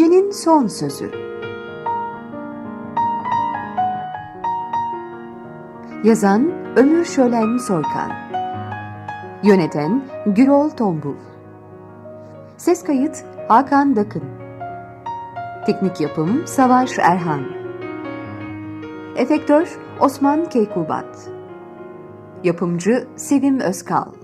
Gecenin son sözü. Yazan Ömür Şölen Soykan. Yöneten Gürol Tombul. Ses kayıt Hakan Dakın. Teknik yapım Savaş Erhan. Efektör Osman Keykubat. Yapımcı Sevim Özkal.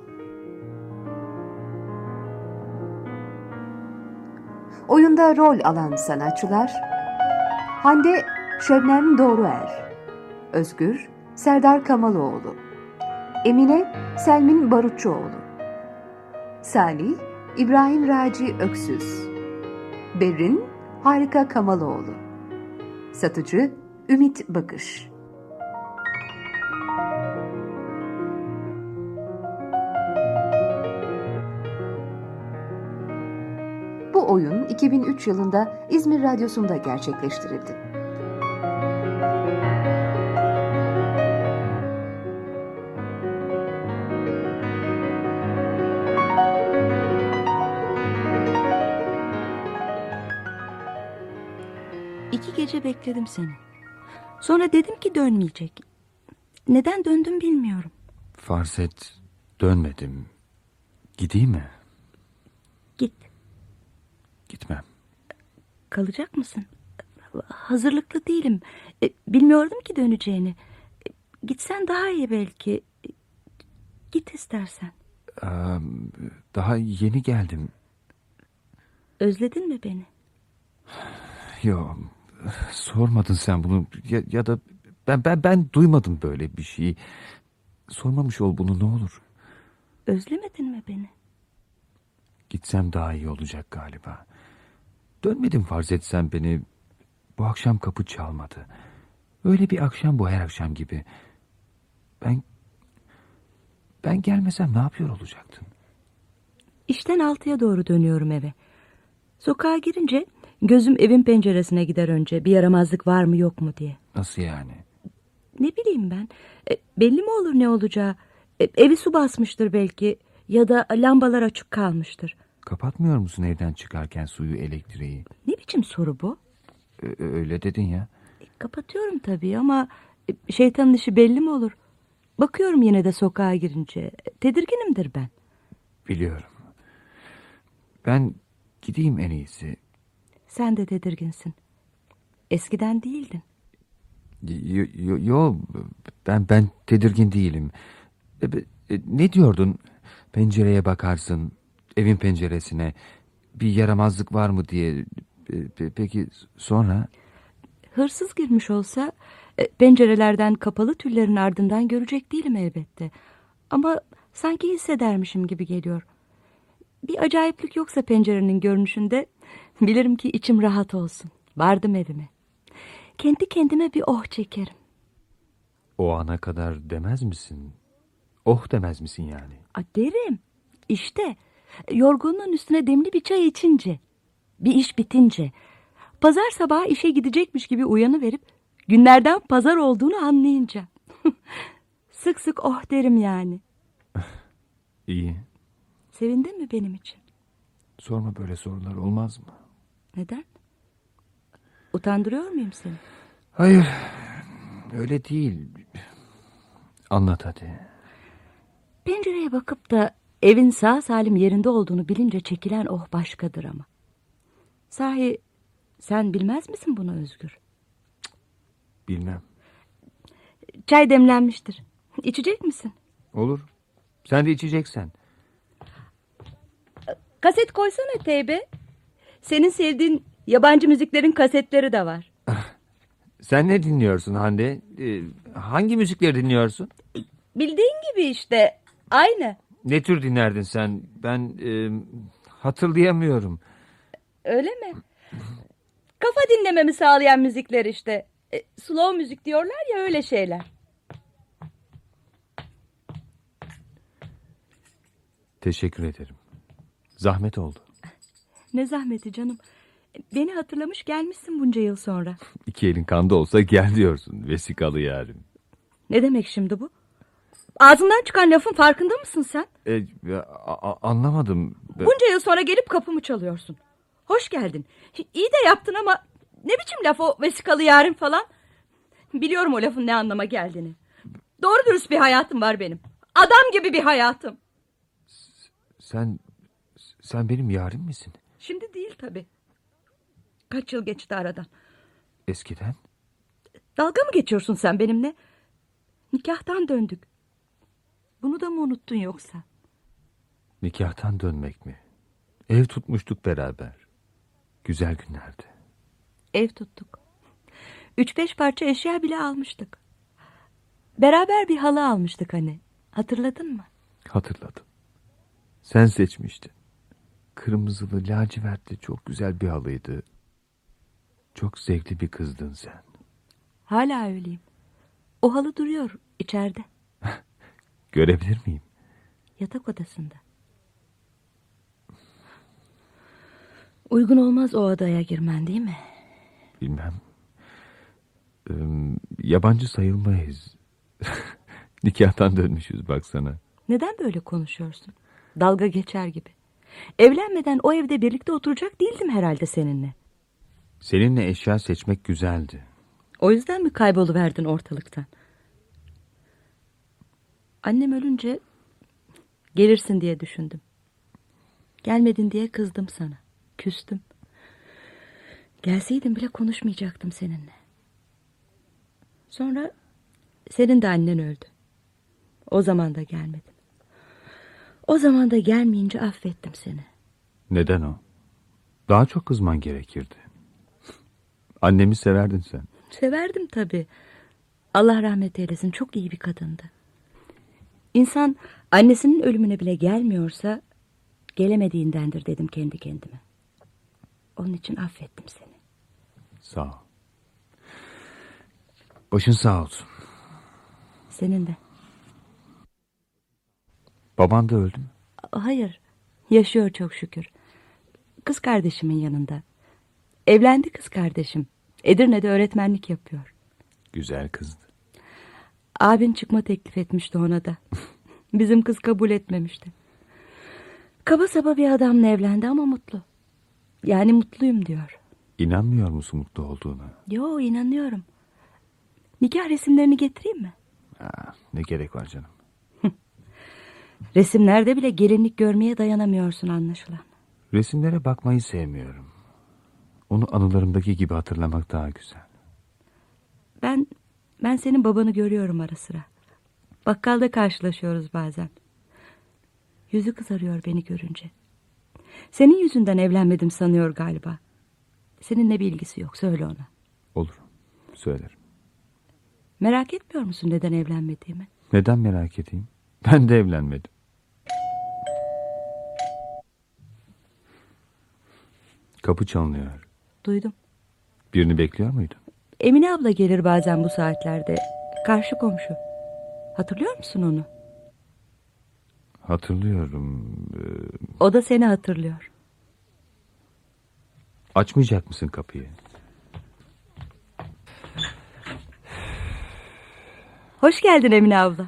Oyunda rol alan sanatçılar Hande Şebnem Doğruer Özgür Serdar Kamaloğlu Emine Selmin Barutçuoğlu Salih İbrahim Raci Öksüz Berrin Harika Kamaloğlu Satıcı Ümit Bakış 2003 yılında İzmir Radyosu'nda gerçekleştirildi. İki gece bekledim seni. Sonra dedim ki dönmeyecek. Neden döndüm bilmiyorum. Farz et dönmedim. Gideyim mi? Git. Gitmem. Kalacak mısın? Hazırlıklı değilim. E, Bilmiyordum ki döneceğini. E, Gitsen daha iyi belki. E, Git istersen. Aa, daha yeni geldim. Özledin mi beni? Yo, sormadın sen bunu ya, ya da ben ben ben duymadım böyle bir şeyi. Sormamış ol bunu ne olur. Özlemedin mi beni? Gitsem daha iyi olacak galiba. Dönmedim farz etsen beni. Bu akşam kapı çalmadı. Öyle bir akşam bu her akşam gibi. Ben ben gelmesem ne yapıyor olacaktın? İşten altıya doğru dönüyorum eve. Sokağa girince gözüm evin penceresine gider önce. Bir yaramazlık var mı yok mu diye. Nasıl yani? Ne bileyim ben. E, belli mi olur ne olacağı? E, evi su basmıştır belki. Ya da lambalar açık kalmıştır. Kapatmıyor musun evden çıkarken suyu elektriği? Ne biçim soru bu? Ö- öyle dedin ya. E, kapatıyorum tabii ama e, şeytanın işi belli mi olur? Bakıyorum yine de sokağa girince. E, Tedirginimdir ben. Biliyorum. Ben gideyim en iyisi. Sen de tedirginsin. Eskiden değildin. Yo, yo, yo, ben ben tedirgin değilim. E, ne diyordun? Pencereye bakarsın, evin penceresine. Bir yaramazlık var mı diye. E, pe- Peki sonra? Hırsız girmiş olsa e, pencerelerden kapalı tüllerin ardından görecek değilim elbette. Ama sanki hissedermişim gibi geliyor. Bir acayiplik yoksa pencerenin görünüşünde bilirim ki içim rahat olsun. Vardım evime. Kendi kendime bir oh çekerim. O ana kadar demez misin? Oh demez misin yani? A, derim. İşte yorgunluğun üstüne demli bir çay içince, bir iş bitince, pazar sabahı işe gidecekmiş gibi uyanıverip günlerden pazar olduğunu anlayınca. sık sık oh derim yani. İyi. Sevindin mi benim için? Sorma böyle sorular olmaz mı? Neden? Utandırıyor muyum seni? Hayır. Öyle değil. Anlat hadi. Pencereye bakıp da evin sağ salim yerinde olduğunu bilince çekilen oh başkadır ama. Sahi sen bilmez misin bunu Özgür? Bilmem. Çay demlenmiştir. İçecek misin? Olur. Sen de içeceksen. Kaset koysana teybe. Senin sevdiğin yabancı müziklerin kasetleri de var. Sen ne dinliyorsun Hande? Ee, hangi müzikleri dinliyorsun? Bildiğin gibi işte. Aynı. Ne tür dinlerdin sen? Ben e, hatırlayamıyorum. Öyle mi? Kafa dinlememi sağlayan müzikler işte. E, slow müzik diyorlar ya öyle şeyler. Teşekkür ederim. Zahmet oldu. Ne zahmeti canım. Beni hatırlamış gelmişsin bunca yıl sonra. İki elin kanda olsa gel diyorsun. Vesikalı yarim. Ne demek şimdi bu? Ağzından çıkan lafın farkında mısın sen? E, anlamadım. Bunca yıl sonra gelip kapımı çalıyorsun. Hoş geldin. İyi de yaptın ama ne biçim laf o vesikalı yarın falan? Biliyorum o lafın ne anlama geldiğini. Doğru dürüst bir hayatım var benim. Adam gibi bir hayatım. Sen, sen benim yarim misin? Şimdi değil tabii. Kaç yıl geçti aradan. Eskiden? Dalga mı geçiyorsun sen benimle? Nikahtan döndük. Bunu da mı unuttun yoksa? Nikahtan dönmek mi? Ev tutmuştuk beraber. Güzel günlerdi. Ev tuttuk. Üç beş parça eşya bile almıştık. Beraber bir halı almıştık hani. Hatırladın mı? Hatırladım. Sen seçmiştin. Kırmızılı, lacivertli çok güzel bir halıydı. Çok zevkli bir kızdın sen. Hala öyleyim. O halı duruyor içeride. Görebilir miyim? Yatak odasında. Uygun olmaz o odaya girmen değil mi? Bilmem. Ee, yabancı sayılmayız. Nikahtan dönmüşüz baksana. Neden böyle konuşuyorsun? Dalga geçer gibi. Evlenmeden o evde birlikte oturacak değildim herhalde seninle. Seninle eşya seçmek güzeldi. O yüzden mi kayboluverdin ortalıktan? Annem ölünce gelirsin diye düşündüm. Gelmedin diye kızdım sana. Küstüm. Gelseydin bile konuşmayacaktım seninle. Sonra senin de annen öldü. O zaman da gelmedin. O zaman da gelmeyince affettim seni. Neden o? Daha çok kızman gerekirdi. Annemi severdin sen. Severdim tabii. Allah rahmet eylesin çok iyi bir kadındı. İnsan annesinin ölümüne bile gelmiyorsa gelemediğindendir dedim kendi kendime. Onun için affettim seni. Sağ ol. Başın sağ olsun. Senin de. Baban da öldü mü? Hayır, yaşıyor çok şükür. Kız kardeşimin yanında. Evlendi kız kardeşim. Edirne'de öğretmenlik yapıyor. Güzel kızdı. Abin çıkma teklif etmişti ona da. Bizim kız kabul etmemişti. Kaba saba bir adamla evlendi ama mutlu. Yani mutluyum diyor. İnanmıyor musun mutlu olduğuna? Yo inanıyorum. Nikah resimlerini getireyim mi? Aa, ne gerek var canım? Resimlerde bile gelinlik görmeye dayanamıyorsun anlaşılan. Resimlere bakmayı sevmiyorum. Onu anılarımdaki gibi hatırlamak daha güzel. Ben ben senin babanı görüyorum ara sıra. Bakkalda karşılaşıyoruz bazen. Yüzü kızarıyor beni görünce. Senin yüzünden evlenmedim sanıyor galiba. Seninle bir ilgisi yok söyle ona. Olur. Söylerim. Merak etmiyor musun neden evlenmediğimi? Neden merak edeyim? Ben de evlenmedim. Kapı çalınıyor. Duydum. Birini bekliyor muydun? Emine abla gelir bazen bu saatlerde. Karşı komşu. Hatırlıyor musun onu? Hatırlıyorum. Ee, O da seni hatırlıyor. açmayacak mısın kapıyı? Hoş geldin Emine abla.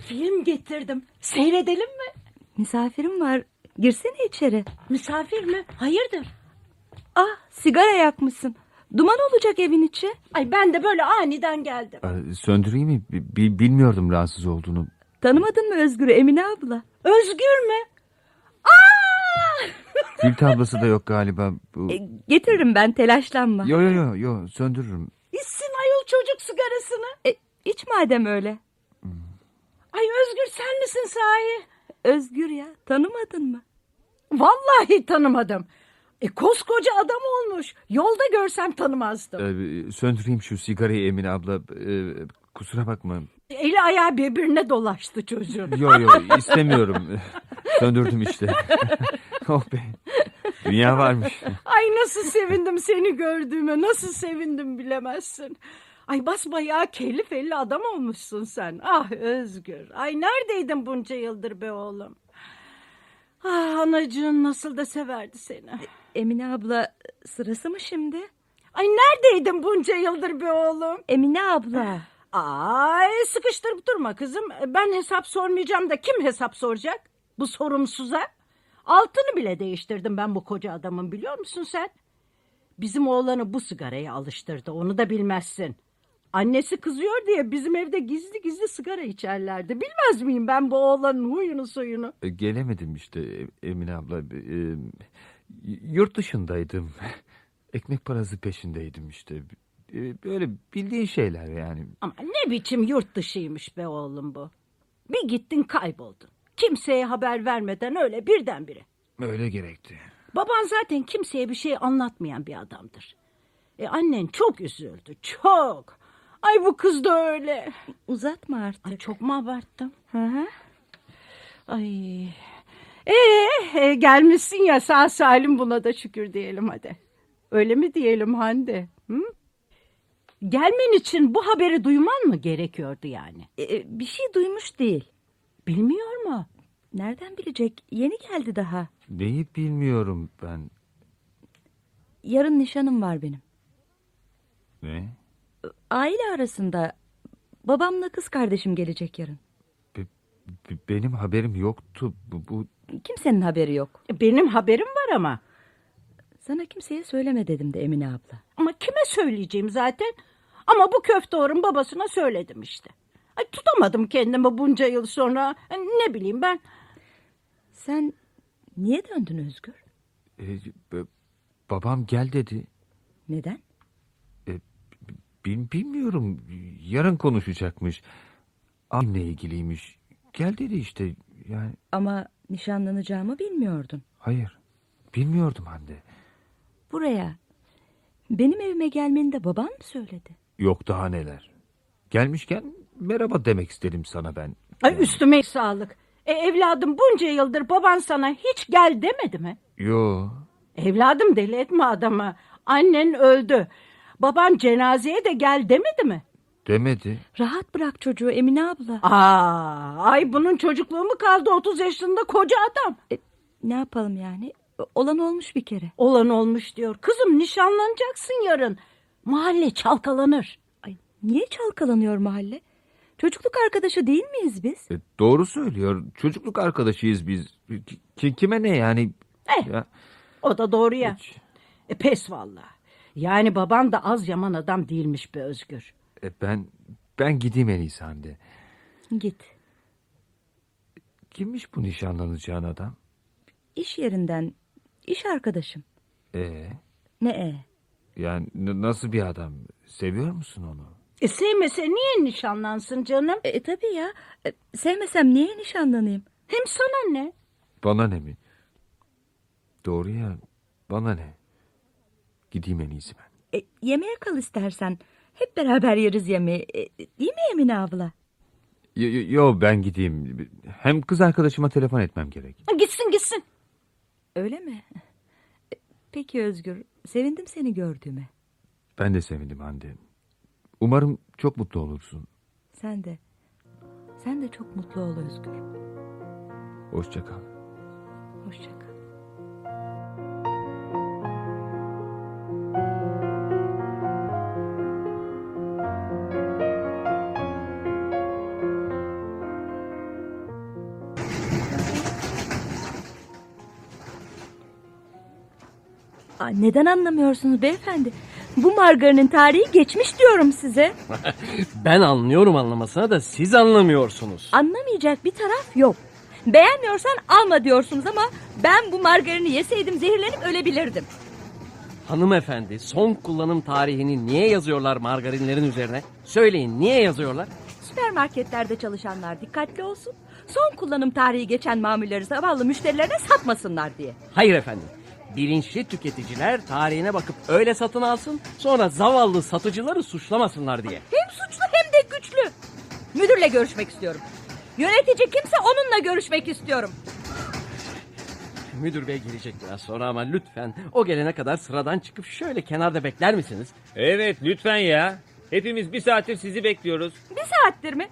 Film getirdim. Seyredelim mi? Misafirim var. Girsene içeri. Misafir mi? Hayırdır? Ah sigara yakmışsın. Duman olacak evin içi. Ay ben de böyle aniden geldim. Ee, söndüreyim mi? Bi- bilmiyordum rahatsız olduğunu. Tanımadın mı Özgür'ü Emine abla? Özgür mü? Fil tablası da yok galiba. Bu... E, getiririm ben telaşlanma. Yo yo yo yo söndürürüm. İçsin ayol çocuk sigarasını. E, iç madem öyle. Ay Özgür sen misin sahi? Özgür ya tanımadın mı? Vallahi tanımadım. E koskoca adam olmuş. Yolda görsem tanımazdım. Ee, söndüreyim şu sigarayı Emine abla. Ee, kusura bakma. Eli ayağı birbirine dolaştı çocuğun. Yo yo istemiyorum. Söndürdüm işte. oh be. Dünya varmış. Ay nasıl sevindim seni gördüğüme. Nasıl sevindim bilemezsin. Ay basbayağı kelli felli adam olmuşsun sen. Ah Özgür. Ay neredeydin bunca yıldır be oğlum? Ah anacığın nasıl da severdi seni. Emine abla sırası mı şimdi? Ay neredeydin bunca yıldır be oğlum? Emine abla. Ay sıkıştırıp durma kızım. Ben hesap sormayacağım da kim hesap soracak? Bu sorumsuza. Altını bile değiştirdim ben bu koca adamın biliyor musun sen? Bizim oğlanı bu sigaraya alıştırdı onu da bilmezsin. Annesi kızıyor diye bizim evde gizli gizli sigara içerlerdi. Bilmez miyim ben bu oğlanın huyunu suyunu? E, Gelemedim işte e, Emine abla. Yurt dışındaydım. Ekmek parası peşindeydim işte. E, Böyle bildiğin şeyler yani. Ama ne biçim yurt dışıymış be oğlum bu. Bir gittin kayboldun. Kimseye haber vermeden öyle birdenbire. Öyle gerekti. Baban zaten kimseye bir şey anlatmayan bir adamdır. E annen çok üzüldü, çok. Ay bu kız da öyle. Uzatma artık. Ay çok mu abarttım? Hı hı. Ay. Ee, e, gelmişsin ya sağ salim buna da şükür diyelim hadi. Öyle mi diyelim Hande? Hı? Gelmen için bu haberi duyman mı gerekiyordu yani? E, bir şey duymuş değil. Bilmiyor mu? Nereden bilecek? Yeni geldi daha. Neyi bilmiyorum ben. Yarın nişanım var benim. Ne? Aile arasında babamla kız kardeşim gelecek yarın. Be- be- benim haberim yoktu. Bu, bu Kimsenin haberi yok. E, Benim haberim var ama. Sana kimseye söyleme dedim de Emine abla. Ama kime söyleyeceğim zaten? Ama bu köfteorun babasına söyledim işte. Ay, tutamadım kendimi bunca yıl sonra. E, Ne bileyim ben. Sen niye döndün Özgür? e, b- babam gel dedi. Neden? Bil, bilmiyorum. Yarın konuşacakmış. Annemle ilgiliymiş. Gel dedi işte. Yani Ama nişanlanacağımı bilmiyordun. hayır. Bilmiyordum Hande. Buraya benim evime gelmeni de baban mı söyledi? Yok daha neler. Gelmişken merhaba demek istedim sana ben. Ay üstüme sağlık. E, evladım bunca yıldır baban sana hiç gel demedi mi? Yo. Evladım deli etme adamı. Annen öldü. Baban cenazeye de gel demedi mi? Demedi. Rahat bırak çocuğu Emine abla. Aa, ay bunun çocukluğu mu kaldı 30 yaşında koca adam. E, ne yapalım yani? Olan olmuş bir kere. Olan olmuş diyor. Kızım nişanlanacaksın yarın. Mahalle çalkalanır. Ay, niye çalkalanıyor mahalle? Çocukluk arkadaşı değil miyiz biz? E, doğru söylüyor. Çocukluk arkadaşıyız biz. Ki, kime ne yani? Eh. Ya, O da doğru ya. hiç. E pes valla. Yani baban da az yaman adam değilmiş be Özgür. E, ben ben gideyim en iyisi Hande. Git. Kimmiş bu nişanlanacağın adam? İş yerinden, iş arkadaşım. E Ne e? yani nasıl bir adam? Seviyor musun onu? E sevmese niye nişanlansın canım? E, e tabii ya. E, sevmesem niye nişanlanayım? Hem sana ne? Bana ne mi? Doğru ya. Bana ne? Gideyim en iyisi ben. E, yemeğe kal istersen. Hep beraber yeriz yemeği. E, değil mi Emine abla? Yo, yo, ben gideyim. Hem kız arkadaşıma telefon etmem gerek. Gitsin gitsin. Öyle mi? E, Peki Özgür. Sevindim seni gördüğüme. Ben de sevindim Hande. Umarım çok mutlu olursun. Sen de. Sen de çok mutlu ol Özgür. Hoşça kal. Hoşça kal. Aa, neden anlamıyorsunuz beyefendi? Bu margarinin tarihi geçmiş diyorum size. Ben anlıyorum anlamasına da siz anlamıyorsunuz. Anlamayacak bir taraf yok. Beğenmiyorsan alma diyorsunuz ama ben bu margarini yeseydim zehirlenip ölebilirdim. Hanımefendi son kullanım tarihini niye yazıyorlar margarinlerin üzerine? Söyleyin niye yazıyorlar? Süpermarketlerde çalışanlar dikkatli olsun. Son kullanım tarihi geçen mamulleri zavallı müşterilerine satmasınlar diye. Hayır efendim. Bilinçli tüketiciler tarihine bakıp öyle satın alsın sonra zavallı satıcıları suçlamasınlar diye. Hem suçlu hem de güçlü. Müdürle görüşmek istiyorum. Yönetici kimse onunla görüşmek istiyorum. Müdür bey gelecek biraz sonra ama lütfen o gelene kadar sıradan çıkıp şöyle kenarda bekler misiniz? Evet lütfen ya. Hepimiz bir saattir sizi bekliyoruz. Bir saattir mi?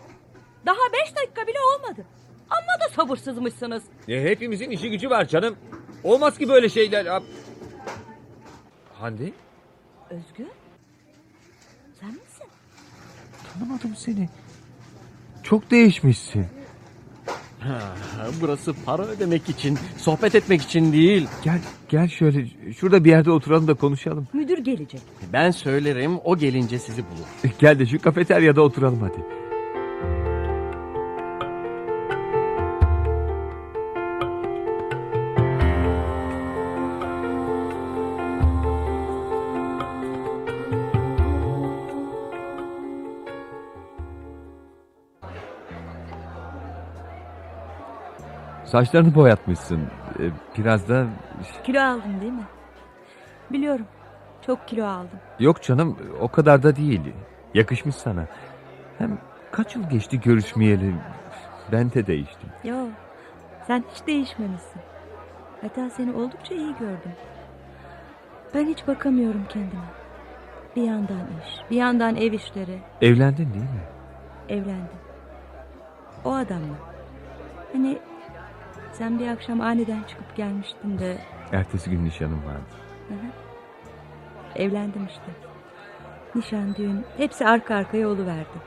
Daha beş dakika bile olmadı. Amma da sabırsızmışsınız. E, hepimizin işi gücü var canım. Olmaz ki böyle şeyler. Ab- Hande Özgür? Sen misin? tanımadım seni. Çok değişmişsin. Ha, Burası para ödemek için, sohbet etmek için değil. Gel gel şöyle şurada bir yerde oturalım da konuşalım. Müdür gelecek. Ben söylerim, o gelince sizi bulur. Gel de şu kafeteryada oturalım hadi. Saçlarını boyatmışsın. Ee, Biraz da... Kilo aldın değil mi? Biliyorum. Çok kilo aldım. Yok canım o kadar da değil. Yakışmış sana. Hem kaç yıl geçti görüşmeyeli. Ben de değiştim. Yo, sen hiç değişmemişsin. Hatta seni oldukça iyi gördüm. Ben hiç bakamıyorum kendime. Bir yandan iş, bir yandan ev işleri. Evlendin değil mi? Evlendim. O adamla. Hani sen bir akşam aniden çıkıp gelmiştin de Ertesi gün nişanım vardı. evlendim işte. Nişan, düğün hepsi arka arkaya oluverdi.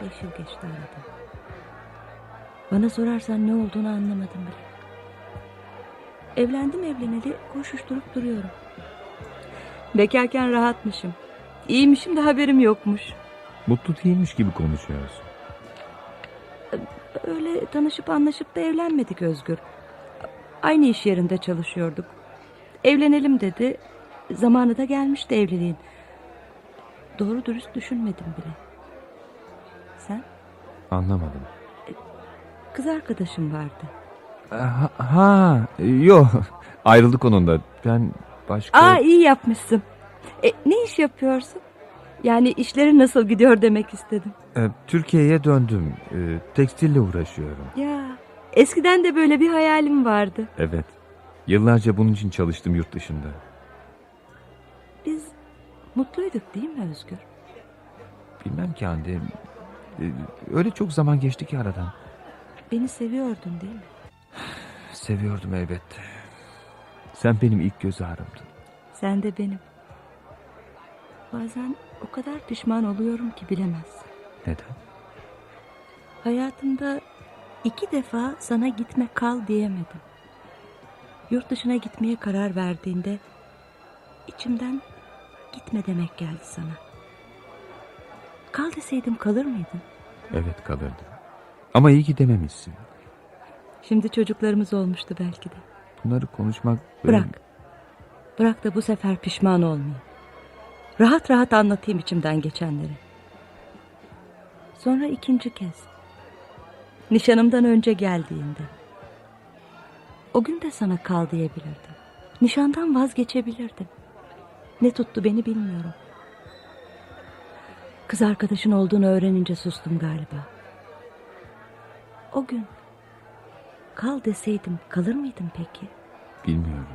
Beş yıl geçti arada. Bana sorarsan ne olduğunu anlamadım bile. Evlendim evleneli koşuşturup duruyorum. Bekarken rahatmışım. İyiymişim de haberim yokmuş. Mutlu değilmiş gibi konuşuyorsun. Tanışıp anlaşıp da evlenmedik Özgür. Aynı iş yerinde çalışıyorduk. Evlenelim dedi. Zamanı da gelmişti evliliğin. Doğru dürüst düşünmedim bile. Sen? Anlamadım. Kız arkadaşım vardı. Ha, ha yok. Ayrıldık onunla. Ben başka... Aa iyi yapmışsın. E, ne iş yapıyorsun? Yani işleri nasıl gidiyor demek istedim. Ee, Türkiye'ye döndüm. Ee, tekstille uğraşıyorum. Ya eskiden de böyle bir hayalim vardı. Evet. Yıllarca bunun için çalıştım yurt dışında. Biz mutluyduk değil mi Özgür? Bilmem ki Hande. Ee, Öyle çok zaman geçti ki aradan. Beni seviyordun değil mi? Seviyordum elbette. Sen benim ilk göz ağrımdın. Sen de benim. Bazen o kadar pişman oluyorum ki bilemezsin. Neden? Hayatımda iki defa sana gitme kal diyemedim. Yurt dışına gitmeye karar verdiğinde içimden gitme demek geldi sana. Kal deseydim kalır mıydın? Evet kalırdım. Ama iyi ki dememişsin. Şimdi çocuklarımız olmuştu belki de. Bunları konuşmak... benim- Bırak. Bırak da bu sefer pişman olmayayım. Rahat rahat anlatayım içimden geçenleri. Sonra ikinci kez. Nişanımdan önce geldiğinde. O gün de sana kal diyebilirdim. Nişandan vazgeçebilirdim. Ne tuttu beni bilmiyorum. Kız arkadaşın olduğunu öğrenince sustum galiba. O gün kal deseydim kalır mıydın peki? Bilmiyorum.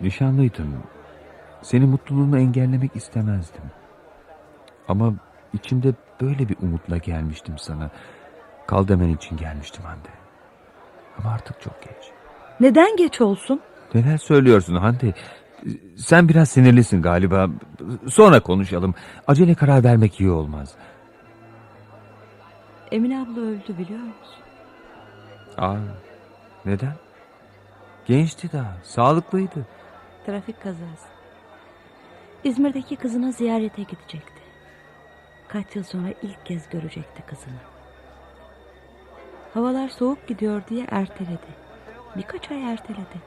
Nişanlıydım. Senin mutluluğunu engellemek istemezdim. Ama içimde böyle bir umutla gelmiştim sana. Kal demen için gelmiştim Hande. Ama artık çok geç. Neden geç olsun? Neler söylüyorsun Hande? Sen biraz sinirlisin galiba. Sonra konuşalım. Acele karar vermek iyi olmaz. Emine abla öldü biliyor musun? Aa, neden? Gençti daha, sağlıklıydı. Trafik kazası. İzmir'deki kızına ziyarete gidecekti. Kaç yıl sonra ilk kez görecekti kızını. Havalar soğuk gidiyor diye erteledi. Birkaç ay erteledi.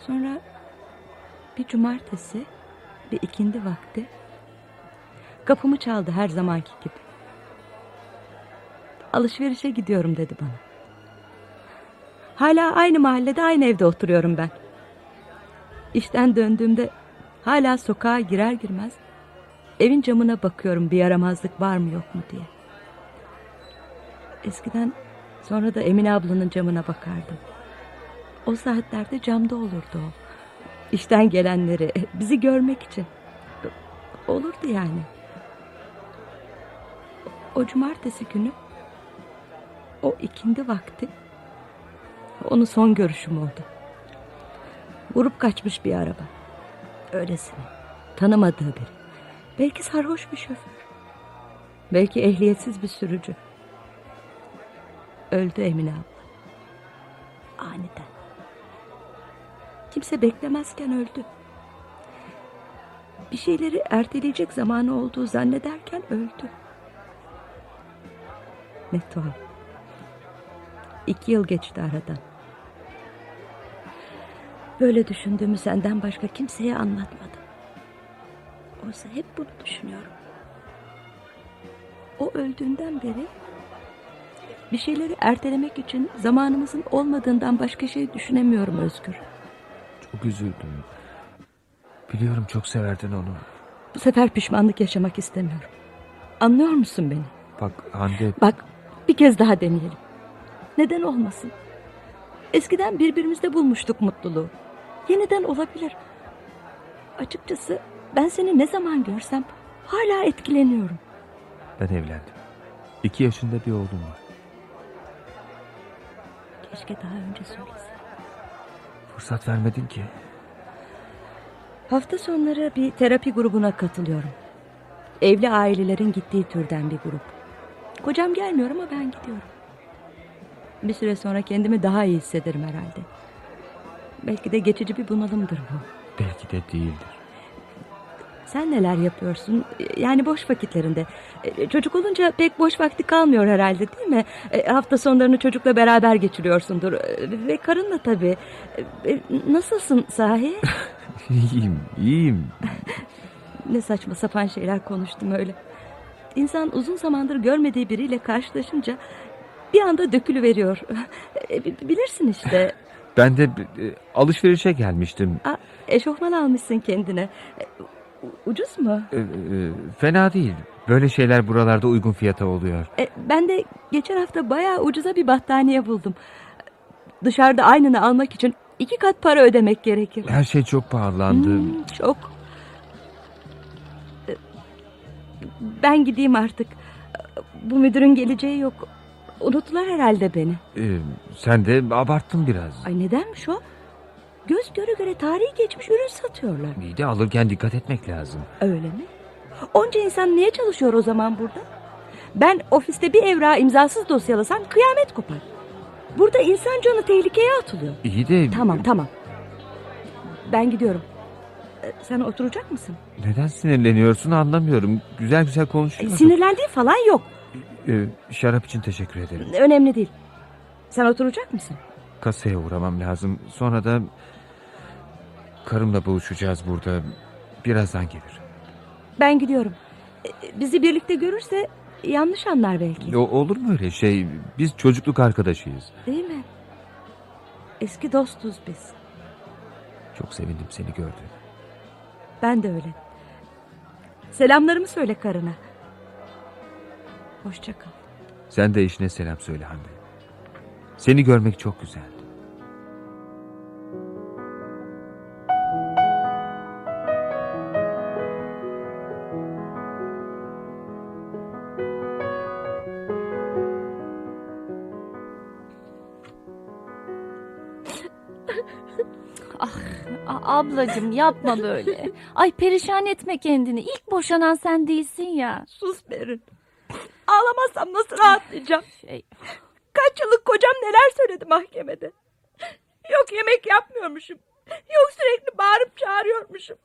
Sonra bir cumartesi bir ikindi vakti kapımı çaldı her zamanki gibi. Alışverişe gidiyorum dedi bana. Hala aynı mahallede aynı evde oturuyorum ben. İşten döndüğümde hala sokağa girer girmez evin camına bakıyorum bir yaramazlık var mı yok mu diye. Eskiden sonra da Emine ablanın camına bakardım. O saatlerde camda olurdu o. İşten gelenleri bizi görmek için. Olurdu yani. O cumartesi günü o ikindi vakti onun son görüşüm oldu. Vurup kaçmış bir araba. Öylesine. Tanımadığı biri. Belki sarhoş bir şoför. Belki ehliyetsiz bir sürücü. Öldü Emine abla. Aniden. Kimse beklemezken öldü. Bir şeyleri erteleyecek zamanı olduğu zannederken öldü. Ne tuhaf. İki yıl geçti aradan. Böyle düşündüğümü senden başka kimseye anlatmadım. Oysa hep bunu düşünüyorum. O öldüğünden beri bir şeyleri ertelemek için zamanımızın olmadığından başka şey düşünemiyorum Özgür. Çok üzüldüm. Biliyorum çok severdin onu. Bu sefer pişmanlık yaşamak istemiyorum. Anlıyor musun beni? Bak Hande Bak bir kez daha deneyelim. Neden olmasın? Eskiden birbirimizde bulmuştuk mutluluğu. Yeniden olabilir. Açıkçası ben seni ne zaman görsem hala etkileniyorum. ben evlendim. İki yaşında bir oğlum var. Keşke daha önce söylesin. Fırsat vermedin ki. Hafta sonları bir terapi grubuna katılıyorum. Evli ailelerin gittiği türden bir grup. Kocam gelmiyor ama ben gidiyorum. Bir süre sonra kendimi daha iyi hissederim herhalde. Belki de geçici bir bunalımdır bu. Belki de değildir. Sen neler yapıyorsun? Yani boş vakitlerinde. E, Çocuk olunca pek boş vakti kalmıyor herhalde değil mi? E, Hafta sonlarını çocukla beraber geçiriyorsundur. E, Ve karınla tabii. Nasılsın sahi? İyiyim, iyiyim. Ne saçma sapan şeyler konuştum öyle. İnsan uzun zamandır görmediği biriyle karşılaşınca bir anda dökülüveriyor. Bi- Bilirsin işte. Ben de alışverişe gelmiştim. Aa, eşofman almışsın kendine. Ucuz mu? E, e, fena değil. Böyle şeyler buralarda uygun fiyata oluyor. E, ben de geçen hafta bayağı ucuza bir battaniye buldum. Dışarıda aynını almak için iki kat para ödemek gerekir. Her şey çok pahalandı. Hmm, çok. E, Ben gideyim artık. Bu müdürün geleceği yok. Unuttular herhalde beni. E, sen de abarttın biraz. Ay nedenmiş o? Göz göre göre tarihi geçmiş ürün satıyorlar. İyi de alırken dikkat etmek lazım. Öyle mi? Onca insan niye çalışıyor o zaman burada? Ben ofiste bir evrağı imzasız dosyalasam kıyamet kopar. Burada insan canı tehlikeye atılıyor. İyi de... Tamam tamam. Ben gidiyorum. Ee, Sen oturacak mısın? Neden sinirleniyorsun anlamıyorum. Güzel güzel E, konuşuyorsun. sinirlendiğin falan yok. E, şarap için teşekkür ederim. Önemli değil. Sen oturacak mısın? Kasaya uğramam lazım. Sonra da... Karımla buluşacağız burada. Birazdan gelir. Ben gidiyorum. Ee, Bizi birlikte görürse yanlış anlar belki. O, olur mu öyle şey? Biz çocukluk arkadaşıyız. Değil mi? Eski dostuz biz. Çok sevindim seni gördüğüm. Ben de öyle. Selamlarımı söyle karına. Hoşça kal. Sen de eşine selam söyle Hande. Seni görmek çok güzeldi. A- ablacığım yapma böyle. Ay perişan etme kendini. İlk boşanan sen değilsin ya. Sus Berin. Ağlamazsam nasıl rahatlayacağım? Şey, Kaç yıllık kocam neler söyledi mahkemede. Yok yemek yapmıyormuşum. Yok sürekli bağırıp çağırıyormuşum.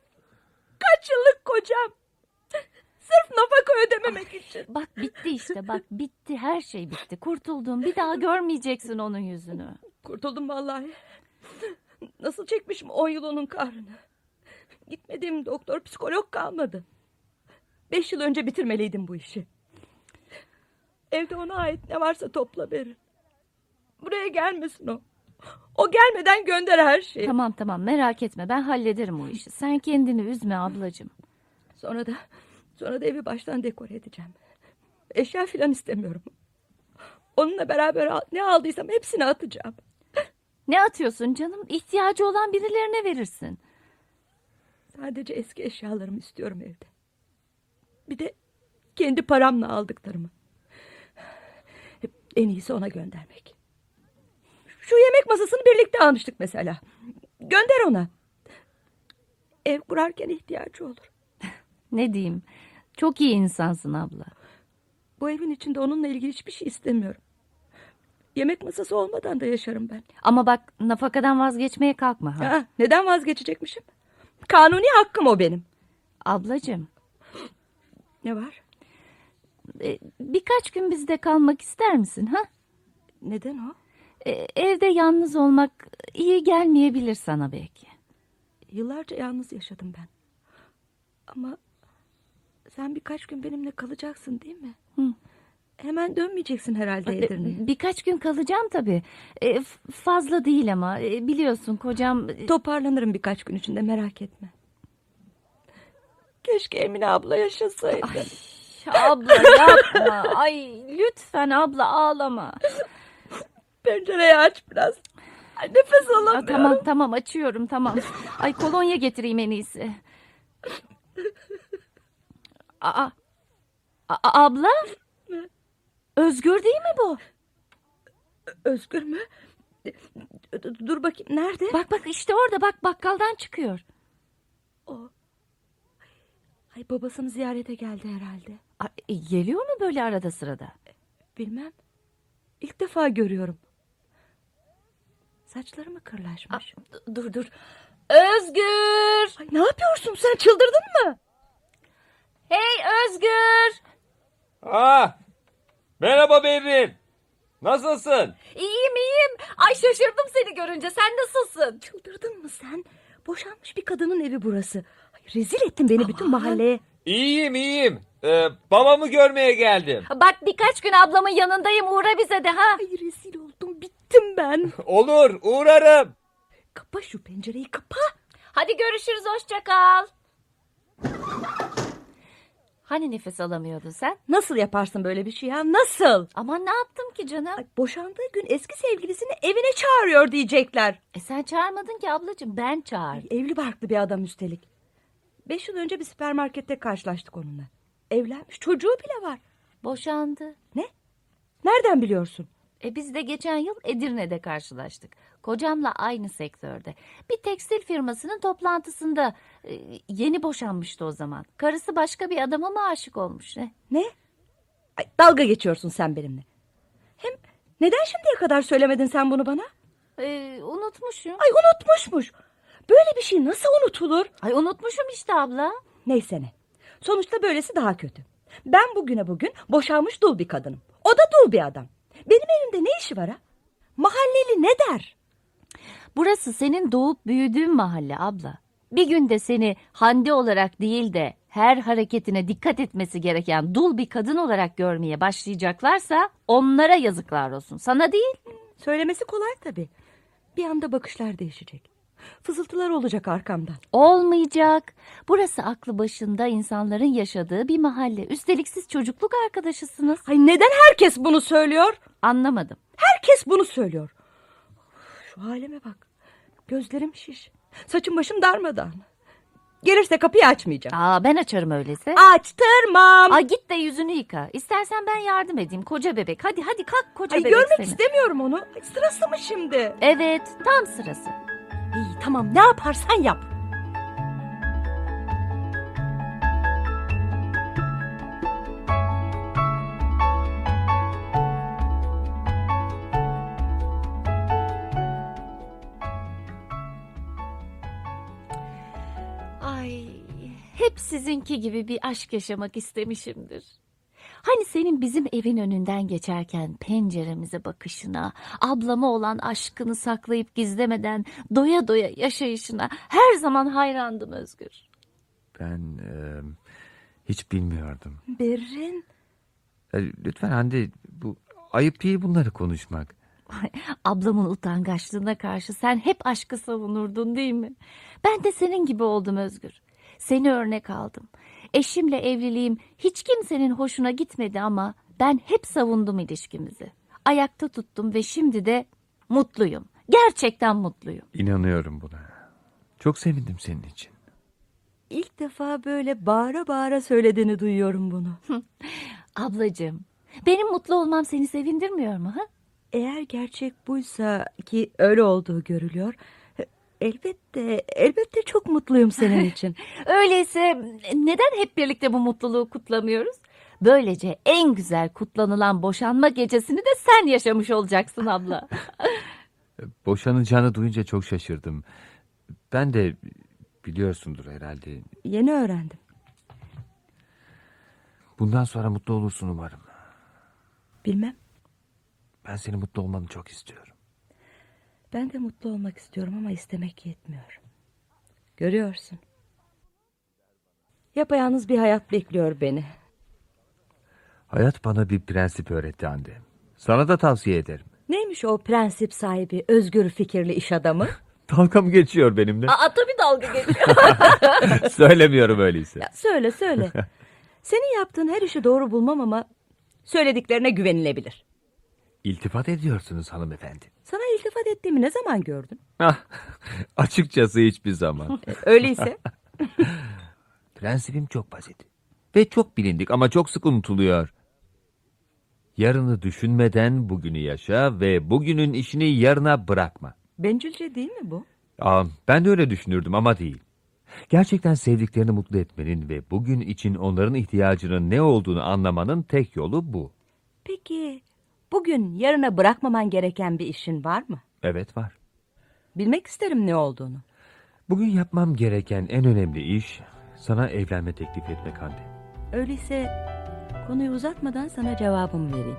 Kaç yıllık kocam. Sırf nafaka ödememek için. bak bitti işte bak bitti her şey bitti. Kurtuldun bir daha görmeyeceksin onun yüzünü. Kurtuldum vallahi. Nasıl çekmişim on yıl onun kahrını. Gitmediğim doktor psikolog kalmadı. Beş yıl önce bitirmeliydim bu işi. Evde ona ait ne varsa topla verin. Buraya gelmesin o. O gelmeden gönder her şeyi. Tamam tamam merak etme ben hallederim o işi. Sen kendini üzme ablacığım. Sonra da sonra da evi baştan dekore edeceğim. Eşya filan istemiyorum. Onunla beraber ne aldıysam hepsini atacağım. Ne atıyorsun canım? İhtiyacı olan birilerine verirsin. Sadece eski eşyalarımı istiyorum evde. Bir de kendi paramla aldıklarımı. En iyisi ona göndermek. Şu yemek masasını birlikte almıştık mesela. Gönder ona. Ev kurarken ihtiyacı olur. Ne diyeyim? Çok iyi insansın abla. Bu evin içinde onunla ilgili hiçbir şey istemiyorum. Yemek masası olmadan da yaşarım ben. Ama bak nafakadan vazgeçmeye kalkma. Ha? Ha, neden vazgeçecekmişim? Kanuni hakkım o benim. Ablacığım Ne var? e, birkaç gün bizde kalmak ister misin? ha? Neden o? E, evde yalnız olmak iyi gelmeyebilir sana belki. Yıllarca yalnız yaşadım ben. Ama sen birkaç gün benimle kalacaksın değil mi? Hı. Hemen dönmeyeceksin herhalde Edirne'ye. Birkaç gün kalacağım tabii. E, fazla değil ama e, biliyorsun kocam... e, Toparlanırım birkaç gün içinde merak etme. Keşke Emine abla yaşasaydı. abla yapma. Ay lütfen abla ağlama. Pencereyi aç biraz. Ay, nefes alamıyorum. tamam tamam açıyorum tamam. Ay kolonya getireyim en iyisi. Aa, A- abla? Özgür değil mi bu? Özgür mü? Dur bakayım nerede? Bak bak işte orada bak bakkaldan çıkıyor. Ay babasını ziyarete geldi herhalde. Ay, e, geliyor mu böyle arada sırada? Bilmem. İlk defa görüyorum. Saçları mı kırlaşmış? Dur dur. Özgür! Ay, ne yapıyorsun sen çıldırdın mı? Hey Özgür! Ah! Merhaba Berrin. Nasılsın? İyiyim iyiyim. Ay şaşırdım seni görünce. Sen nasılsın? Çıldırdın mı sen? Boşanmış bir kadının evi burası. Ay, rezil ettin beni bütün mahalleye. İyiyim iyiyim. Ee, babamı görmeye geldim. Bak birkaç gün ablamın yanındayım. Uğra bize de ha. Ay rezil oldum bittim ben. Olur uğrarım. Kapa şu pencereyi kapa. Hadi görüşürüz hoşça kal. Hani nefes alamıyordun sen? Nasıl yaparsın böyle bir şey ya? Nasıl? Aman ne yaptım ki canım? Ay, boşandığı gün eski sevgilisini evine çağırıyor diyecekler. E sen çağırmadın ki ablacığım ben çağırdım. Ay, evli barklı bir adam üstelik. Beş yıl önce bir süpermarkette karşılaştık onunla. Evlenmiş çocuğu bile var. Boşandı. Ne? Nereden biliyorsun? E biz de geçen yıl Edirne'de karşılaştık. Kocamla aynı sektörde. Bir tekstil firmasının toplantısında e, yeni boşanmıştı o zaman. Karısı başka bir adama mı aşık olmuş ne? Ne? Ay, dalga geçiyorsun sen benimle. Hem neden şimdiye kadar söylemedin sen bunu bana? E, unutmuşum. Ay unutmuşmuş. Böyle bir şey nasıl unutulur? Ay unutmuşum işte abla. Neyse ne. Sonuçta böylesi daha kötü. Ben bugüne bugün boşanmış dul bir kadınım. O da dul bir adam. Benim evimde ne işi var ha? Mahalleli ne der? Burası senin doğup büyüdüğün mahalle abla. Bir günde seni Hande olarak değil de her hareketine dikkat etmesi gereken dul bir kadın olarak görmeye başlayacaklarsa onlara yazıklar olsun. Sana değil. Söylemesi kolay tabii. Bir anda bakışlar değişecek. Fızıltılar olacak arkamdan. Olmayacak. Burası aklı başında insanların yaşadığı bir mahalle. Üstelik siz çocukluk arkadaşısınız. Ay neden herkes bunu söylüyor? Anlamadım. Herkes bunu söylüyor. Şu halime bak. Gözlerim şiş. Saçım başım darmadan. Gelirse kapıyı açmayacağım. Aa ben açarım öyleyse. Açtırmam. Aa git de yüzünü yıka. İstersen ben yardım edeyim koca bebek. Hadi hadi kalk koca Ay bebek görmek seni. istemiyorum onu. Ay, sırası mı şimdi? Evet tam sırası. İyi tamam ne yaparsan yap. Hep sizinki gibi bir aşk yaşamak istemişimdir. Hani senin bizim evin önünden geçerken penceremize bakışına, ablama olan aşkını saklayıp gizlemeden doya doya yaşayışına her zaman hayrandım Özgür. Ben e, hiç bilmiyordum. Berrin. E, lütfen Hande bu ayıp değil bunları konuşmak. Ablamın utangaçlığına karşı sen hep aşkı savunurdun değil mi? Ben de senin gibi oldum Özgür. Seni örnek aldım. Eşimle evliliğim hiç kimsenin hoşuna gitmedi ama ben hep savundum ilişkimizi. Ayakta tuttum ve şimdi de mutluyum. Gerçekten mutluyum. İnanıyorum buna. Çok sevindim senin için. İlk defa böyle bağıra bağıra söylediğini duyuyorum bunu. Ablacığım, benim mutlu olmam seni sevindirmiyor mu? Ha? Eğer gerçek buysa ki öyle olduğu görülüyor. Elbette, elbette çok mutluyum senin için. Öyleyse neden hep birlikte bu mutluluğu kutlamıyoruz? Böylece en güzel kutlanılan boşanma gecesini de sen yaşamış olacaksın abla. Boşanacağını duyunca çok şaşırdım. Ben de biliyorsundur herhalde. Yeni öğrendim. Bundan sonra mutlu olursun umarım. Bilmem. Ben senin mutlu olmanı çok istiyorum. Ben de mutlu olmak istiyorum ama istemek yetmiyor. Görüyorsun. Yapayalnız bir hayat bekliyor beni. Hayat bana bir prensip öğretti Hande. Sana da tavsiye ederim. Neymiş o prensip sahibi, özgür fikirli iş adamı? Dalga mı geçiyor benimle? Aa tabii dalga geçiyor. Söylemiyorum öyleyse. Ya söyle söyle. Senin yaptığın her işi doğru bulmam ama söylediklerine güvenilebilir. İltifat ediyorsunuz hanımefendi. Sana iltifat ettiğimi ne zaman gördün? Ah, Açıkçası hiçbir zaman. E, Öyleyse Prensibim çok basit. Ve çok bilindik ama çok sık unutuluyor. Yarını düşünmeden bugünü yaşa ve bugünün işini yarına bırakma. bencilce değil mi bu? Aa, ben de öyle düşünürdüm ama değil. Gerçekten sevdiklerini mutlu etmenin ve bugün için onların ihtiyacının ne olduğunu anlamanın tek yolu bu. Peki bugün yarına bırakmaman gereken bir işin var mı? Evet var. Bilmek isterim ne olduğunu. Bugün yapmam gereken en önemli iş sana evlenme teklif etmek Hande. Öyleyse konuyu uzatmadan sana cevabımı vereyim.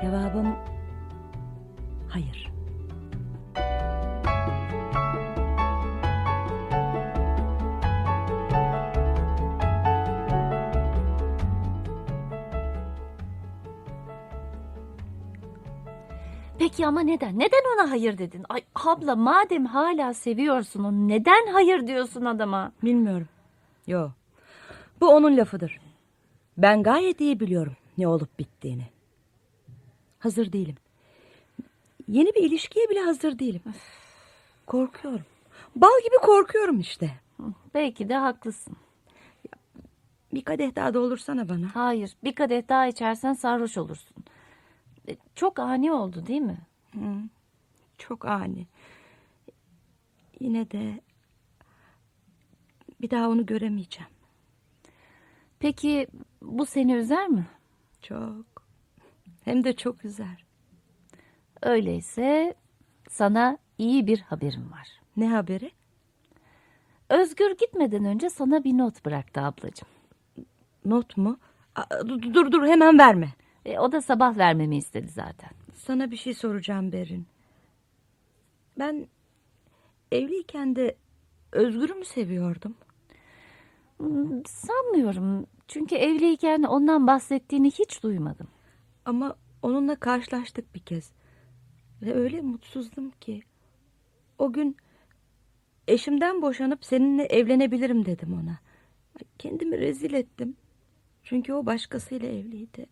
Cevabım hayır. Peki ama neden? Neden ona hayır dedin? Ay abla madem hala seviyorsun onu neden hayır diyorsun adama? Bilmiyorum. Yo. Bu onun lafıdır. Ben gayet iyi biliyorum ne olup bittiğini. Hazır değilim. Yeni bir ilişkiye bile hazır değilim. Korkuyorum. Bal gibi korkuyorum işte. Belki de haklısın. Bir kadeh daha doldursana bana. Hayır bir kadeh daha içersen sarhoş olursun. E, Çok ani oldu değil mi? Çok ani. Yine de bir daha onu göremeyeceğim. Peki bu seni üzer mi? Çok. Hem de çok üzer. Öyleyse sana iyi bir haberim var. Ne haberi? Özgür gitmeden önce sana bir not bıraktı ablacığım. Not mu? Dur dur hemen verme. E, o da sabah vermemi istedi zaten. Sana bir şey soracağım Berin. Ben evliyken de Özgür'ü mü seviyordum? Hmm, Sanmıyorum. Çünkü evliyken ondan bahsettiğini hiç duymadım. Ama onunla karşılaştık bir kez. Ve öyle mutsuzdum ki. O gün eşimden boşanıp seninle evlenebilirim dedim ona. Kendimi rezil ettim. Çünkü o başkasıyla evliydi.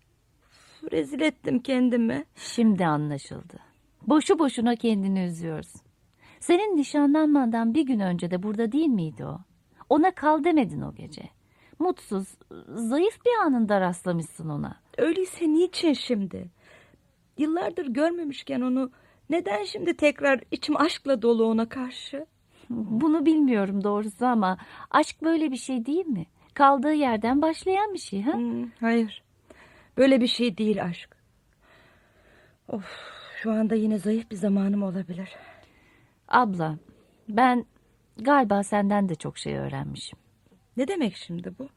Rezil ettim kendimi. Şimdi anlaşıldı. Boşu boşuna kendini üzüyorsun. Senin nişanlanmadan bir gün önce de burada değil miydi o? Ona kal demedin o gece. Mutsuz, zayıf bir anında rastlamışsın ona. Öyleyse niçin şimdi? Yıllardır görmemişken onu neden şimdi tekrar içim aşkla dolu ona karşı? Bunu bilmiyorum doğrusu ama aşk böyle bir şey değil mi? Kaldığı yerden başlayan bir şey ha? Hmm, hayır. Böyle bir şey değil aşk. Of, şu anda yine zayıf bir zamanım olabilir. Abla, ben galiba senden de çok şey öğrenmişim. Ne demek şimdi bu?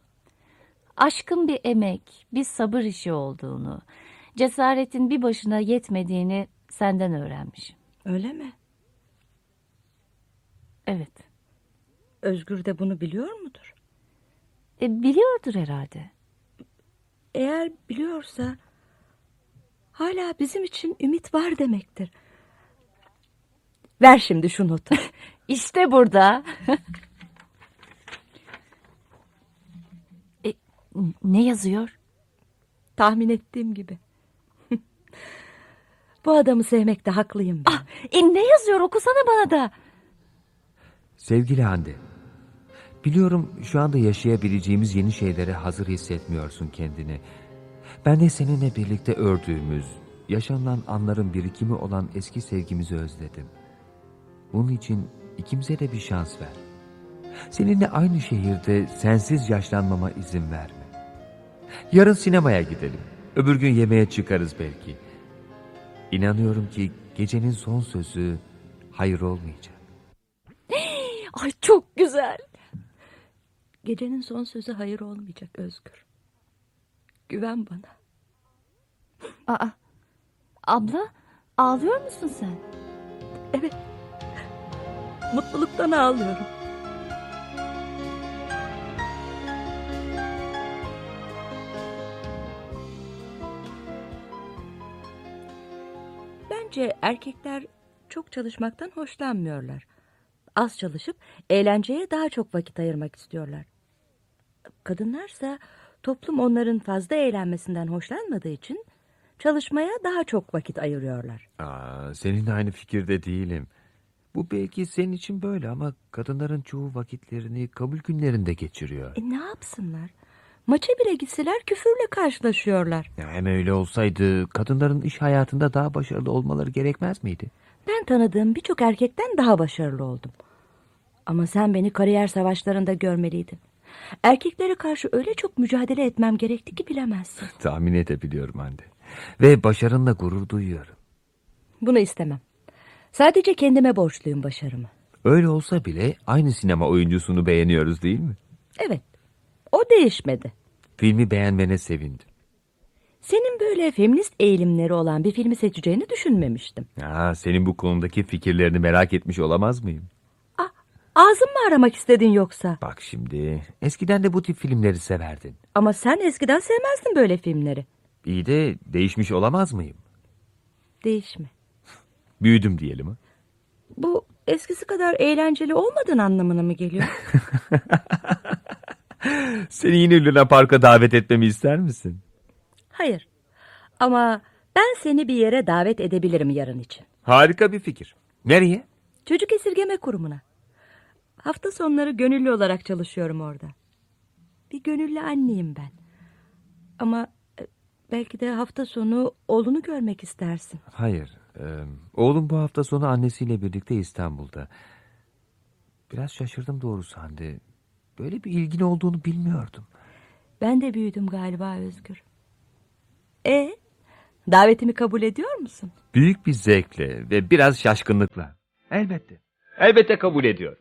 Aşkın bir emek, bir sabır işi olduğunu, cesaretin bir başına yetmediğini senden öğrenmişim. Öyle mi? Evet, Özgür de bunu biliyor mudur? e, biliyordur herhalde. Eğer biliyorsa hala bizim için ümit var demektir. Ver şimdi şu notu. İşte burada. E, ne yazıyor? Tahmin ettiğim gibi. Bu adamı sevmekte haklıyım ben. E, ne yazıyor okusana bana da. Sevgili Hande, biliyorum şu anda yaşayabileceğimiz yeni şeylere hazır hissetmiyorsun kendini. Ben de seninle birlikte ördüğümüz, yaşanılan anların birikimi olan eski sevgimizi özledim. Bunun için ikimize de bir şans ver. Seninle aynı şehirde sensiz yaşlanmama izin verme. Yarın sinemaya gidelim. Öbür gün yemeğe çıkarız belki. İnanıyorum ki gecenin son sözü hayır olmayacak. Ay çok güzel. Gecenin son sözü hayır olmayacak Özgür. Güven bana. Aa, abla ağlıyor musun sen? Evet. Mutluluktan ağlıyorum. Bence erkekler çok çalışmaktan hoşlanmıyorlar. Az çalışıp eğlenceye daha çok vakit ayırmak istiyorlar. Kadınlarsa toplum onların fazla eğlenmesinden hoşlanmadığı için çalışmaya daha çok vakit ayırıyorlar. Aa, seninle aynı fikirde değilim. Bu belki senin için böyle ama kadınların çoğu vakitlerini kabul günlerinde geçiriyor. E ne yapsınlar? Maça bile gitseler küfürle karşılaşıyorlar. Ya hem öyle olsaydı kadınların iş hayatında daha başarılı olmaları gerekmez miydi? Ben tanıdığım birçok erkekten daha başarılı oldum. Ama sen beni kariyer savaşlarında görmeliydin. Erkeklere karşı öyle çok mücadele etmem gerekti ki bilemezsin. Tahmin edebiliyorum Hande. Ve başarınla gurur duyuyorum. Bunu istemem. Sadece kendime borçluyum başarımı. Öyle olsa bile aynı sinema oyuncusunu beğeniyoruz değil mi? Evet, o değişmedi. Filmi beğenmene sevindim. Senin böyle feminist eğilimleri olan bir filmi seçeceğini düşünmemiştim. Aa, senin bu konudaki fikirlerini merak etmiş olamaz mıyım? Ağzım mı aramak istedin yoksa? Bak şimdi, eskiden de bu tip filmleri severdin. Ama sen eskiden sevmezdin böyle filmleri. İyi de değişmiş olamaz mıyım? Değişme. Büyüdüm diyelim ha. Bu eskisi kadar eğlenceli olmadığın anlamına mı geliyor? Seni yine Luna Park'a davet etmemi ister misin? Hayır. Ama ben seni bir yere davet edebilirim yarın için. Harika bir fikir. Nereye? Çocuk esirgeme kurumuna. Hafta sonları gönüllü olarak çalışıyorum orada. Bir gönüllü anneyim ben. Ama e, belki de hafta sonu oğlunu görmek istersin. Hayır. e, oğlum bu hafta sonu annesiyle birlikte İstanbul'da. Biraz şaşırdım doğrusu Hande. Böyle bir ilgin olduğunu bilmiyordum. Ben de büyüdüm galiba Özgür. E, davetimi kabul ediyor musun? Büyük bir zevkle ve biraz şaşkınlıkla. Elbette. Elbette kabul ediyor.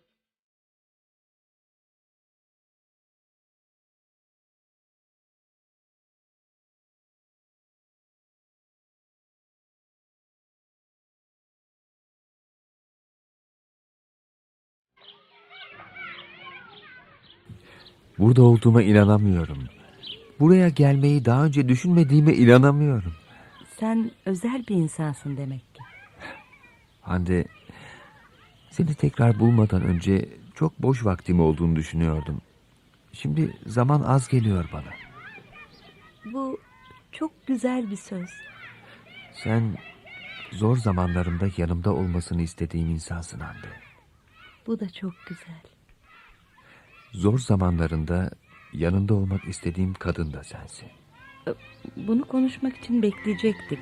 Burada olduğuma inanamıyorum. Buraya gelmeyi daha önce düşünmediğime inanamıyorum. Sen özel bir insansın demek ki. Hande, seni tekrar bulmadan önce çok boş vaktim olduğunu düşünüyordum. Şimdi zaman az geliyor bana. Bu çok güzel bir söz. Sen zor zamanlarımda yanımda olmasını istediğim insansın Hande. Bu da çok güzel. Zor zamanlarında yanında olmak istediğim kadın da sensin. Bunu konuşmak için bekleyecektik.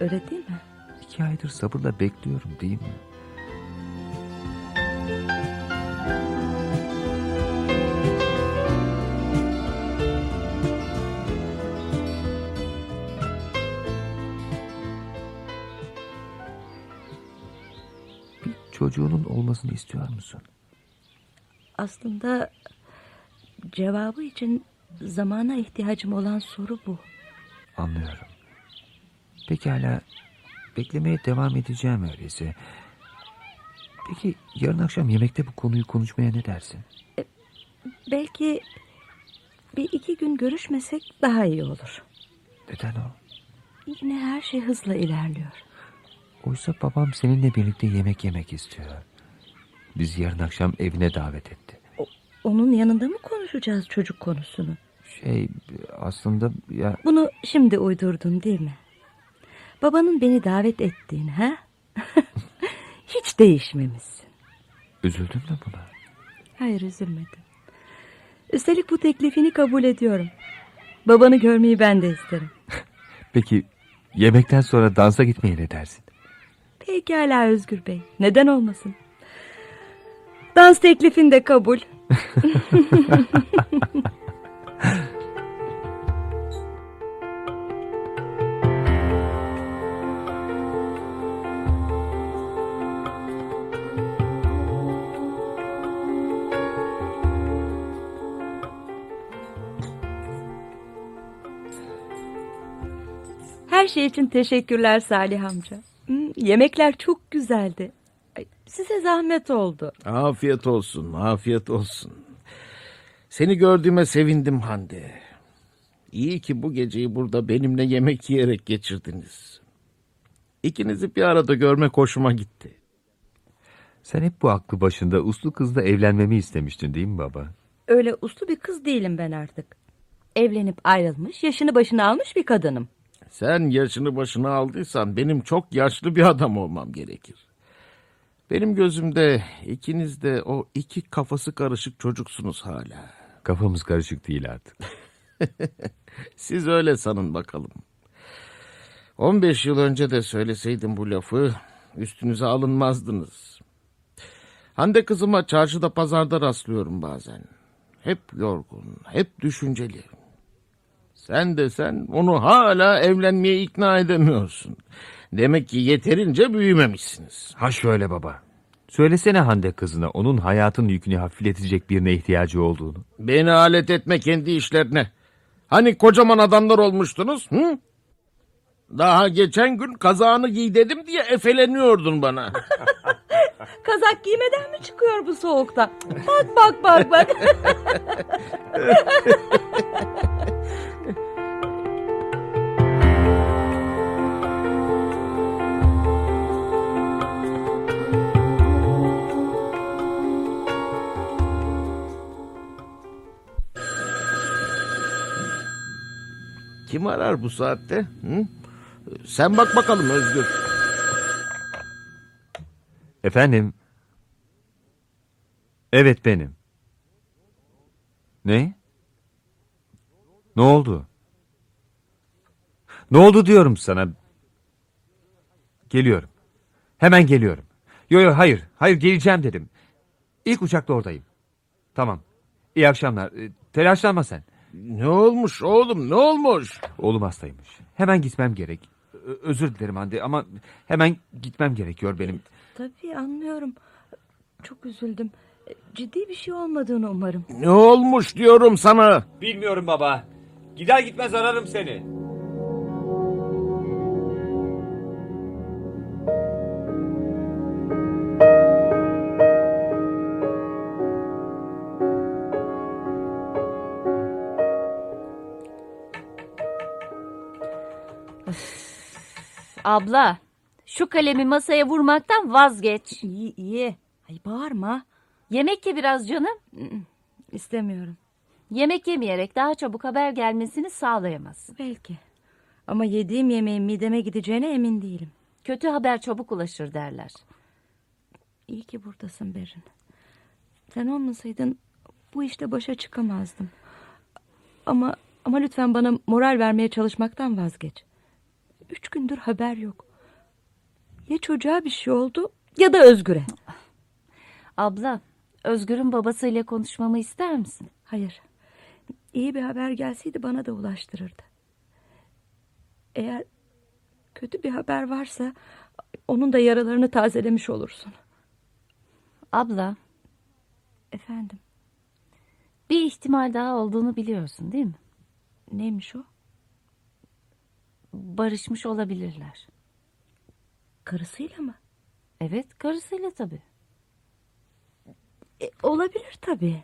Öyle değil mi? İki aydır sabırla bekliyorum değil mi? Bir çocuğunun olmasını istiyor musun? Aslında cevabı için zamana ihtiyacım olan soru bu. Anlıyorum. Pekala. Beklemeye devam edeceğim öyleyse. Peki yarın akşam yemekte bu konuyu konuşmaya ne dersin? Belki bir iki gün görüşmesek daha iyi olur. Neden o? Yine her şey hızla ilerliyor. Oysa babam seninle birlikte yemek yemek istiyor. Bizi yarın akşam evine davet etti. Onun yanında mı konuşacağız çocuk konusunu? Şey aslında ya Bunu şimdi uydurdun değil mi? Babanın beni davet ettiğini ha? Hiç değişmemişsin. üzüldüm de buna. Hayır üzülmedim. Üstelik bu teklifini kabul ediyorum. Babanı görmeyi ben de isterim. Peki yemekten sonra dansa gitmeye ne dersin? Pekala Özgür Bey. Neden olmasın? Dans teklifin de kabul. Her şey için teşekkürler Salih amca. Hmm, yemekler çok güzeldi. Size zahmet oldu. Afiyet olsun, afiyet olsun. Seni gördüğüme sevindim Hande. İyi ki bu geceyi burada benimle yemek yiyerek geçirdiniz. İkinizi bir arada görmek hoşuma gitti. Sen hep bu aklı başında uslu kızla evlenmemi istemiştin değil mi baba? Öyle uslu bir kız değilim ben artık. Evlenip ayrılmış, yaşını başına almış bir kadınım. Sen yaşını başına aldıysan benim çok yaşlı bir adam olmam gerekir. Benim gözümde ikiniz de o iki kafası karışık çocuksunuz hala. Kafamız karışık değil artık. Siz öyle sanın bakalım. 15 yıl önce de söyleseydim bu lafı üstünüze alınmazdınız. Hande kızıma çarşıda pazarda rastlıyorum bazen. Hep yorgun, hep düşünceli. Sen de sen onu hala evlenmeye ikna edemiyorsun. Demek ki yeterince büyümemişsiniz. Ha şöyle baba. Söylesene Hande kızına onun hayatın yükünü hafifletecek birine ihtiyacı olduğunu. Beni alet etme kendi işlerine. Hani kocaman adamlar olmuştunuz? Hı? Daha geçen gün kazağını giy dedim diye efeleniyordun bana. Kazak giymeden mi çıkıyor bu soğukta? Bak bak bak bak. Arar bu saatte? Hı? Sen bak bakalım Özgür. Efendim? Evet benim. Ne? Ne oldu? Ne oldu diyorum sana. Geliyorum. Hemen geliyorum. Yo yo hayır. Hayır geleceğim dedim. İlk uçakta oradayım. Tamam. İyi akşamlar. Ee, Telaşlanma sen. Ne olmuş oğlum ne olmuş? Oğlum hastaymış. Hemen gitmem gerek. Ö- özür dilerim Hande ama hemen gitmem gerekiyor benim. Tabii anlıyorum. Çok üzüldüm. Ciddi bir şey olmadığını umarım. Ne olmuş diyorum sana. Bilmiyorum baba. Gider gitmez ararım seni. Abla şu kalemi masaya vurmaktan vazgeç. İyi iyi. Ay bağırma. Yemek ye biraz canım. İstemiyorum. Yemek yemeyerek daha çabuk haber gelmesini sağlayamazsın. Belki. Ama yediğim yemeğin mideme gideceğine emin değilim. Kötü haber çabuk ulaşır derler. İyi ki buradasın Berin. Sen olmasaydın bu işte başa çıkamazdım. Ama ama lütfen bana moral vermeye çalışmaktan vazgeç. Üç gündür haber yok. Ya çocuğa bir şey oldu ya da Özgür'e. Abla Özgür'ün babasıyla konuşmamı ister misin? Hayır. İyi bir haber gelseydi bana da ulaştırırdı. Eğer kötü bir haber varsa onun da yaralarını tazelemiş olursun. Abla Efendim, bir ihtimal daha olduğunu biliyorsun değil mi? neymiş o? Barışmış olabilirler. Karısıyla mı? Evet karısıyla tabii. E, olabilir tabii.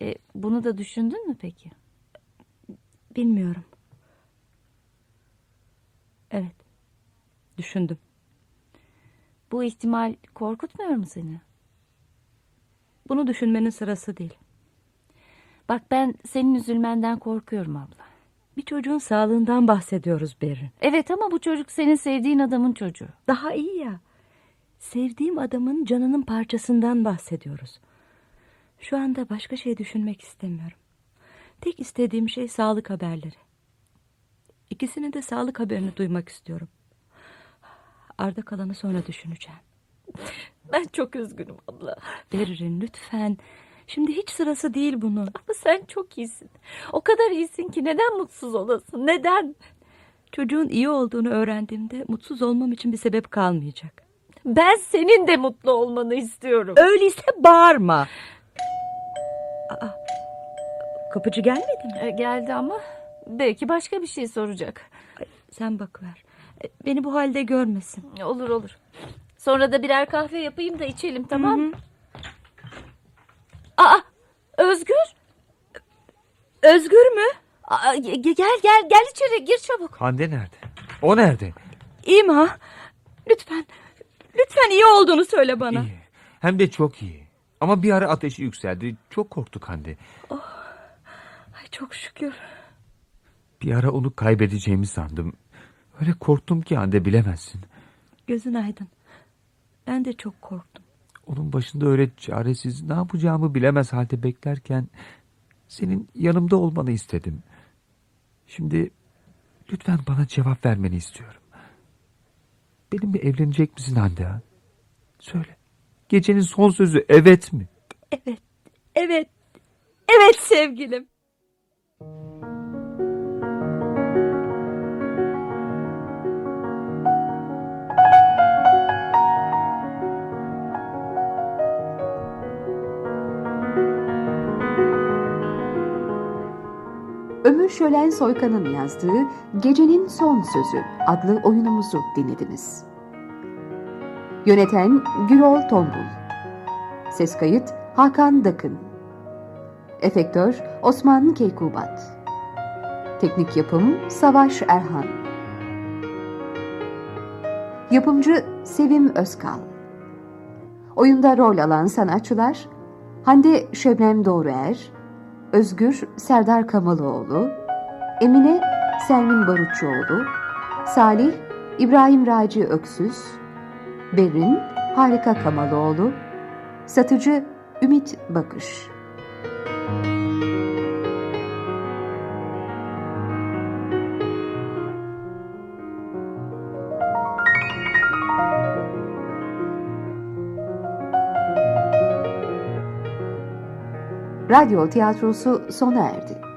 E, bunu da düşündün mü peki? Bilmiyorum. Evet. Düşündüm. Bu ihtimal korkutmuyor mu seni? Bunu düşünmenin sırası değil. Bak ben senin üzülmenden korkuyorum abla. Bir çocuğun sağlığından bahsediyoruz Berin. Evet ama bu çocuk senin sevdiğin adamın çocuğu. Daha iyi ya. Sevdiğim adamın canının parçasından bahsediyoruz. Şu anda başka şey düşünmek istemiyorum. Tek istediğim şey sağlık haberleri. İkisinin de sağlık haberini duymak istiyorum. Arda kalanı sonra düşüneceğim. Ben çok üzgünüm abla. Berin lütfen. Şimdi hiç sırası değil bunun. Ama sen çok iyisin. O kadar iyisin ki neden mutsuz olasın? Neden? Çocuğun iyi olduğunu öğrendiğimde mutsuz olmam için bir sebep kalmayacak. Ben senin de mutlu olmanı istiyorum. Öyleyse bağırma. Aa, kapıcı gelmedi mi? E, geldi ama belki başka bir şey soracak. Sen bakıver. E, Beni bu halde görmesin. Olur olur. Sonra da birer kahve yapayım da içelim tamam mı? Aa Özgür. Özgür mü? Aa, ge- gel gel gel içeri gir çabuk. Hande nerede? O nerede? İyiyim ha. Lütfen. Lütfen iyi olduğunu söyle bana. İyi. Hem de çok iyi. Ama bir ara ateşi yükseldi. Çok korktuk Hande. Ay çok şükür. Bir ara onu kaybedeceğimi sandım. Öyle korktum ki Hande bilemezsin. Gözün aydın. Ben de çok korktum. Onun başında öyle çaresiz ne yapacağımı bilemez halde beklerken senin yanımda olmanı istedim. Şimdi lütfen bana cevap vermeni istiyorum. Benimle evlenecek misin Hande? ha? Söyle. Gecenin son sözü evet mi? Evet. Evet. Evet sevgilim. Şölen Soykan'ın yazdığı Gecenin Son Sözü adlı oyunumuzu dinlediniz. Yöneten Gürol Tombul. Ses kayıt Hakan Dakın. Efektör Osman Keykubat. Teknik yapım Savaş Erhan. Yapımcı Sevim Özkal. Oyunda rol alan sanatçılar Hande Şebnem Doğruer Özgür Serdar Kamaloğlu, Emine Selmin Barutçuoğlu, Salih İbrahim Raci Öksüz, Berin Harika Kamaloğlu, Satıcı Ümit Bakış. Radyo tiyatrosu sona erdi.